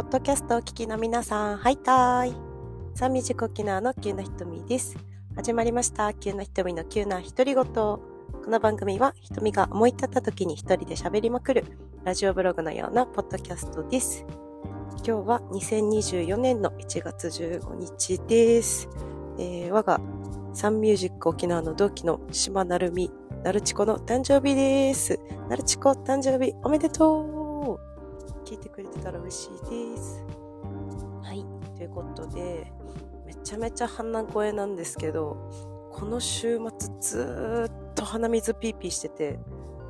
ポッドキャストをお聞きの皆さん、ハイタイサンミュージック沖縄の急な瞳です。始まりました。急な瞳の急な独り言。この番組は瞳が思い立った時に一人で喋りまくるラジオブログのようなポッドキャストです。今日は2024年の1月15日です。えー、我がサンミュージック沖縄の同期の島なるみ、なるちこの誕生日です。なるちこ誕生日おめでとう聞いてくれてたら嬉しいです。はい。ということで、めちゃめちゃ鼻声なんですけど、この週末ずっと鼻水ピーピーしてて、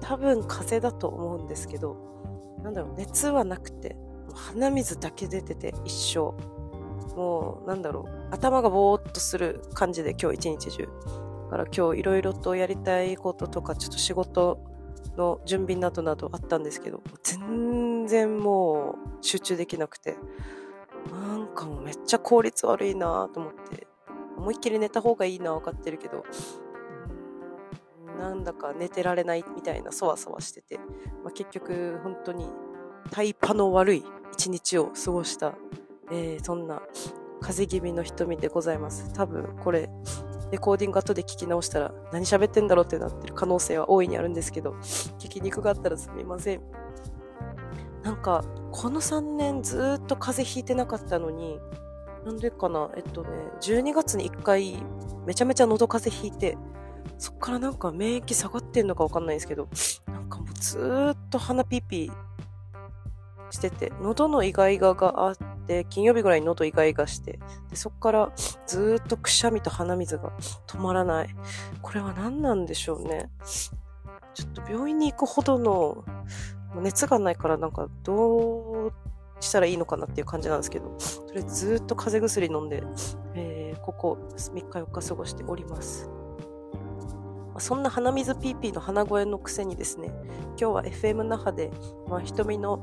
多分風邪だと思うんですけど、なんだろう、熱はなくて、鼻水だけ出てて一生。もう、なんだろう、頭がぼーっとする感じで今日一日中。だから今日いろいろとやりたいこととか、ちょっと仕事の準備などなどあったんですけど、全然もう集中できなくて、なんかもうめっちゃ効率悪いなと思って、思いっきり寝た方がいいのは分かってるけど、なんだか寝てられないみたいなそわそわしてて、まあ、結局本当にタイパの悪い一日を過ごした、えー、そんな風邪気味の瞳でございます。多分これ、レコーディング後で聞き直したら何喋ってんだろうってなってる可能性は大いにあるんですけど、聞きにくかったらすみません。なんか、この3年ずっと風邪ひいてなかったのに、なんでかな、えっとね、12月に1回めちゃめちゃ喉風邪ひいて、そっからなんか免疫下がってんのかわかんないんですけど、なんかもうずーっと鼻ピーピーしてて、喉のイガイガがあって、金曜日ぐらいに喉イガイガして、でそっからずっとくしゃみと鼻水が止まらない。これは何なんでしょうね。ちょっと病院に行くほどの熱がないからなんかどうしたらいいのかなっていう感じなんですけど、とりあえずずっと風邪薬飲んで、えー、ここ3日4日過ごしております。そんな鼻水ピーピーの鼻声のくせにですね、今日は FM 那覇で、まあ、瞳の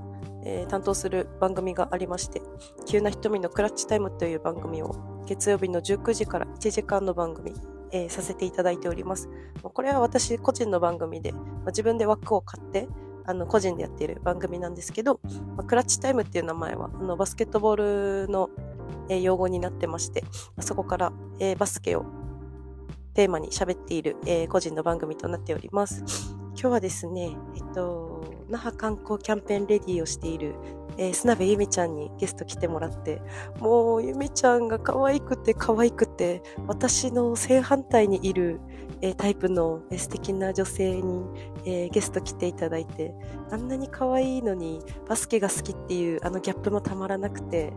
えー、担当する番組がありまして、急な瞳のクラッチタイムという番組を月曜日の19時から1時間の番組、えー、させていただいております。これは私個人の番組で、まあ、自分で枠を買って、あの個人でやっている番組なんですけど、まあ、クラッチタイムっていう名前はあのバスケットボールの、えー、用語になってまして、そこから、えー、バスケをテーマに喋っている、えー、個人の番組となっております。今日はですね、えっと、那覇観光キャンペーンレディーをしている、えー、砂部ゆみちゃんにゲスト来てもらって、もうゆみちゃんが可愛くて可愛くて、私の正反対にいる、えー、タイプの、えー、素敵な女性に、えー、ゲスト来ていただいて、あんなに可愛いのにバスケが好きっていうあのギャップもたまらなくて、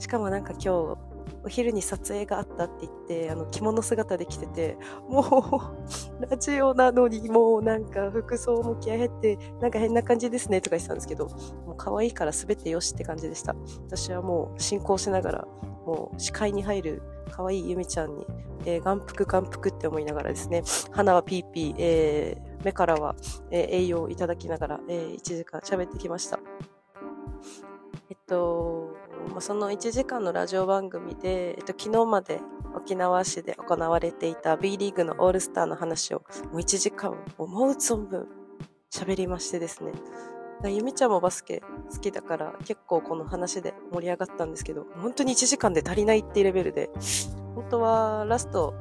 しかもなんか今日、お昼に撮影があったって言って、あの、着物姿で来てて、もう、ラジオなのに、もうなんか服装も気合入って、なんか変な感じですねとか言ってたんですけど、もう可愛いから全てよしって感じでした。私はもう進行しながら、もう視界に入る可愛いゆみちゃんに、えー、眼福眼福って思いながらですね、鼻はピーピー、えー、目からは、えー、栄養をいただきながら、えー、1時間喋ってきました。えっと、まあ、その1時間のラジオ番組で、えっと、昨日まで沖縄市で行われていた B リーグのオールスターの話をもう1時間思う存分喋りましてですね。ゆみちゃんもバスケ好きだから結構この話で盛り上がったんですけど、本当に1時間で足りないっていうレベルで、本当はラスト、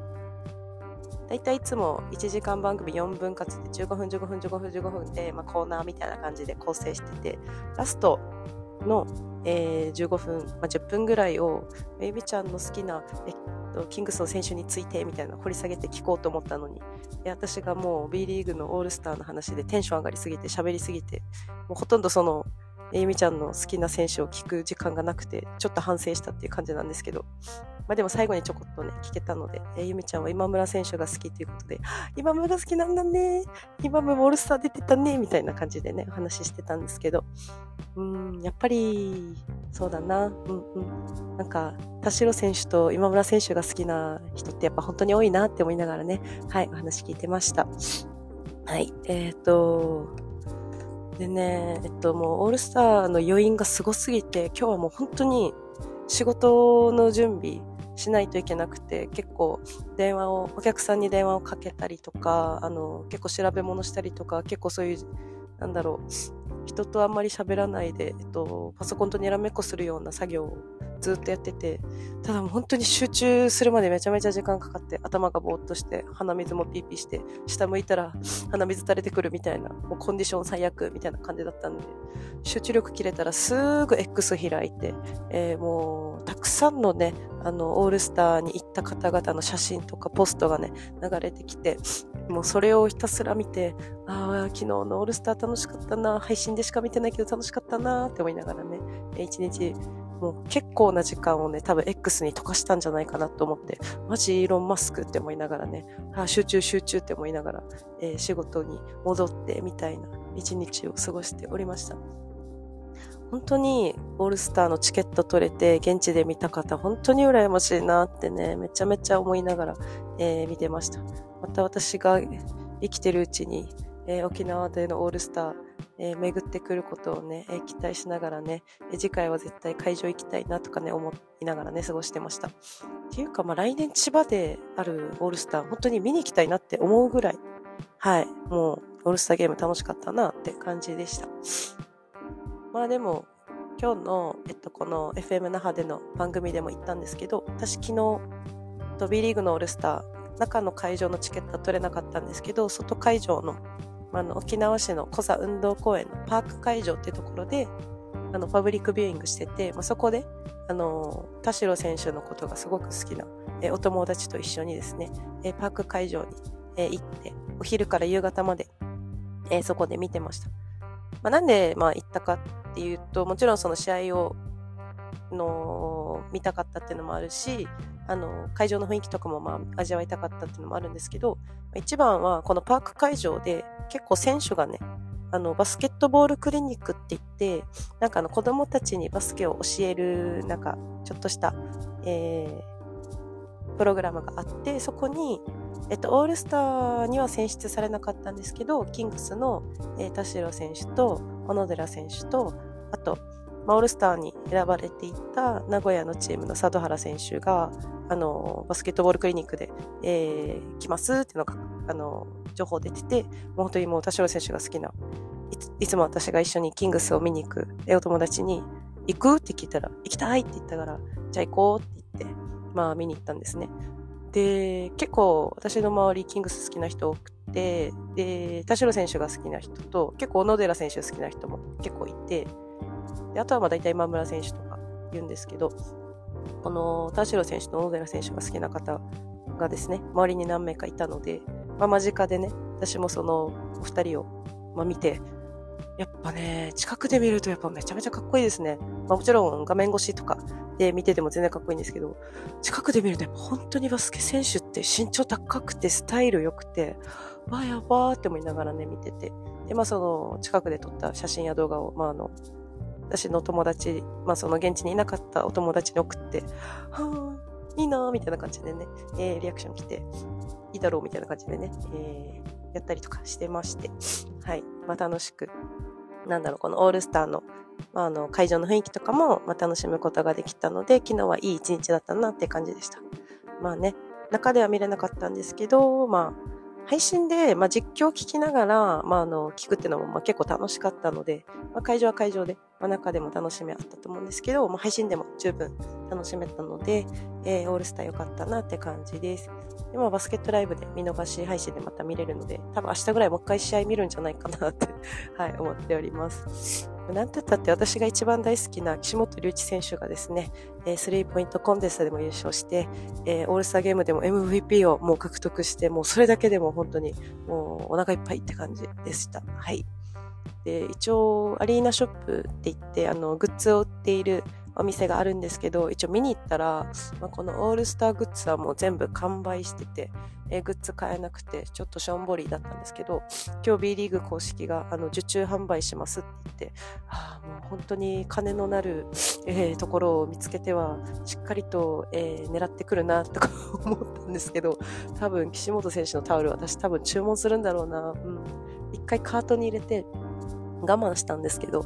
だいたいいつも1時間番組4分割で15分15分15分15分で、まあ、コーナーみたいな感じで構成してて、ラストのえー、15分、まあ、10分ぐらいを、エビちゃんの好きな、えっと、キングスの選手についてみたいな掘り下げて聞こうと思ったのに、私がもう B リーグのオールスターの話でテンション上がりすぎて喋りすぎて、もうほとんどその、えみちゃんの好きな選手を聞く時間がなくて、ちょっと反省したっていう感じなんですけど、まあでも最後にちょこっとね、聞けたので、えー、ゆみちゃんは今村選手が好きということで、今村好きなんだね、今村オールスター出てたね、みたいな感じでね、お話ししてたんですけど、うん、やっぱり、そうだな、うんうん。なんか、田代選手と今村選手が好きな人ってやっぱ本当に多いなって思いながらね、はい、お話聞いてました。はい、えっ、ー、と、でね、えっと、もうオールスターの余韻がすごすぎて、今日はもう本当に仕事の準備、しないといけなくて、結構電話を、お客さんに電話をかけたりとか、あの、結構調べ物したりとか、結構そういう、なんだろう、人とあんまり喋らないで、えっと、パソコンとにらめっこするような作業をずっとやってて、ただもう本当に集中するまでめちゃめちゃ時間かかって、頭がぼーっとして、鼻水もピーピーして、下向いたら鼻水垂れてくるみたいな、もうコンディション最悪みたいな感じだったんで、集中力切れたらすぐ X 開いて、えー、もう、たくさんのね、あの、オールスターに行った方々の写真とかポストがね、流れてきて、もうそれをひたすら見て、ああ、昨日のオールスター楽しかったな、配信でしか見てないけど楽しかったなって思いながらね、一日もう結構な時間をね、多分 X に溶かしたんじゃないかなと思って、マジイーロンマスクって思いながらね、あ集中集中って思いながら、えー、仕事に戻ってみたいな一日を過ごしておりました。本当にオールスターのチケット取れて現地で見た方、本当に羨ましいなってね、めちゃめちゃ思いながら、えー、見てました。また私が生きてるうちに、えー、沖縄でのオールスター、えー、巡ってくることをね、えー、期待しながらね、え次回は絶対会場行きたいなとかね、思いながらね、過ごしてました。っていうか、まあ、来年千葉であるオールスター、本当に見に行きたいなって思うぐらい、はい、もう、オールスターゲーム楽しかったなって感じでした。まあでも、今日の、えっと、この FM 那覇での番組でも言ったんですけど、私昨日、ドビーリーグのオールスター、中の会場のチケットは取れなかったんですけど、外会場のあの沖縄市の小座運動公園のパーク会場っていうところであのパブリックビューイングしてて、まあ、そこであの田代選手のことがすごく好きなえお友達と一緒にですねえパーク会場にえ行ってお昼から夕方までえそこで見てました、まあ、なんで、まあ、行ったかっていうともちろんその試合をの見たかったっていうのもあるしあの会場の雰囲気とかもまあ味わいたかったっていうのもあるんですけど一番はこのパーク会場で結構選手がねあのバスケットボールクリニックって言ってなんかあの子供たちにバスケを教えるなんかちょっとした、えー、プログラムがあってそこにえっと、オールスターには選出されなかったんですけど、キングスの、えー、田代選手と小野寺選手と、あと、まあ、オールスターに選ばれていた名古屋のチームの佐渡原選手が、あの、バスケットボールクリニックで、えー、来ますっていうのが、あの、情報出てて、もう本当にもう田代選手が好きな、いついつも私が一緒にキングスを見に行く、お友達に、行くって聞いたら、行きたいって言ったから、じゃあ行こうって言って、まあ見に行ったんですね。で、結構私の周りキングス好きな人多くて、で、田代選手が好きな人と、結構小野寺選手好きな人も結構いて、であとはまあ大体今村選手とか言うんですけど、この田代選手と小野寺選手が好きな方がですね、周りに何名かいたので、まあ、間近でね、私もそのお二人を、まあ、見て、やっぱね、近くで見るとやっぱめちゃめちゃかっこいいですね。まあ、もちろん画面越しとかで見てても全然かっこいいんですけど、近くで見るとやっぱ本当にバスケ選手って身長高くてスタイル良くて、わあやばーって思いながらね、見てて。で、まあその近くで撮った写真や動画を、まああの、私の友達、まあその現地にいなかったお友達に送って、はあ、いいなーみたいな感じでね、えー、リアクション来て、いいだろうみたいな感じでね、えー、やったりとかしてまして、はい、まあ楽しく、なんだろう、このオールスターの、まあ、あの、会場の雰囲気とかも、まあ、楽しむことができたので、昨日はいい一日だったなって感じでした。まあね、中では見れなかったんですけど、まあ、配信で、まあ、実況を聞きながら、まあ、あの、聞くっていうのも、まあ、結構楽しかったので、まあ、会場は会場で、まあ、中でも楽しみあったと思うんですけど、まあ、配信でも十分楽しめたので、えー、オールスター良かったなって感じです。で、まあ、バスケットライブで見逃し配信でまた見れるので、多分明日ぐらいもう一回試合見るんじゃないかなって はい、思っております。なんて言ったって私が一番大好きな岸本隆一選手がですね、え、スリーポイントコンテストでも優勝して、えー、オールスターゲームでも MVP をもう獲得して、もうそれだけでも本当にもうお腹いっぱいって感じでした。はい。で、一応アリーナショップって言って、あの、グッズを売っているお店があるんですけど、一応見に行ったら、まあ、このオールスターグッズはもう全部完売してて、え、グッズ買えなくて、ちょっとしょんぼりだったんですけど、今日 B リーグ公式があの受注販売しますって言って、はあ、もう本当に金のなる、えー、ところを見つけては、しっかりと、えー、狙ってくるなとか 思ったんですけど、多分岸本選手のタオル私多分注文するんだろうな。うん。一回カートに入れて我慢したんですけど、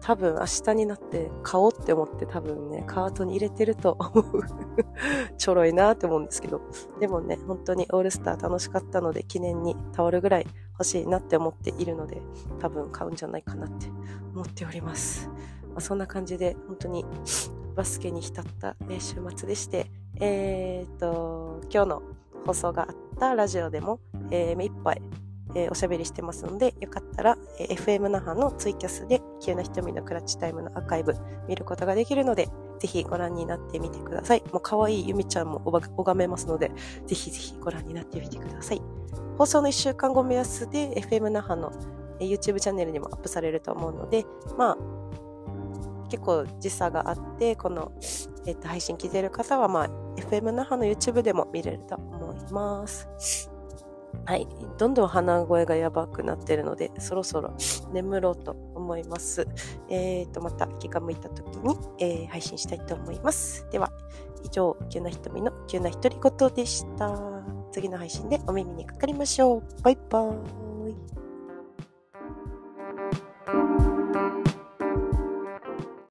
多分明日になって買おうって思って多分ね、カートに入れてると思う。ちょろいなって思うんですけど。でもね、本当にオールスター楽しかったので記念にタオルぐらい欲しいなって思っているので、多分買うんじゃないかなって思っております。まあ、そんな感じで、本当にバスケに浸った、え週末でして、えー、っと、今日の放送があったラジオでも、えー、目いっぱい、えー、おしゃべりしてますので、よかったら、えー、FM 那覇のツイキャスで、急な瞳のクラッチタイムのアーカイブ見ることができるので、ぜひご覧になってみてください。もう可愛いゆみちゃんも拝めますので、ぜひぜひご覧になってみてください。放送の1週間後目安で FM 那覇の YouTube チャンネルにもアップされると思うので、まあ、結構時差があって、この、えっと、配信聞いてる方は、まあ、FM 那覇の YouTube でも見れると思います。はい。どんどん鼻声がやばくなってるので、そろそろ眠ろうと思います。えっ、ー、と、また気が向いた時に、えー、配信したいと思います。では、以上、急な瞳の急な独り言でした。次の配信でお耳にかかりましょう。バイバーイ。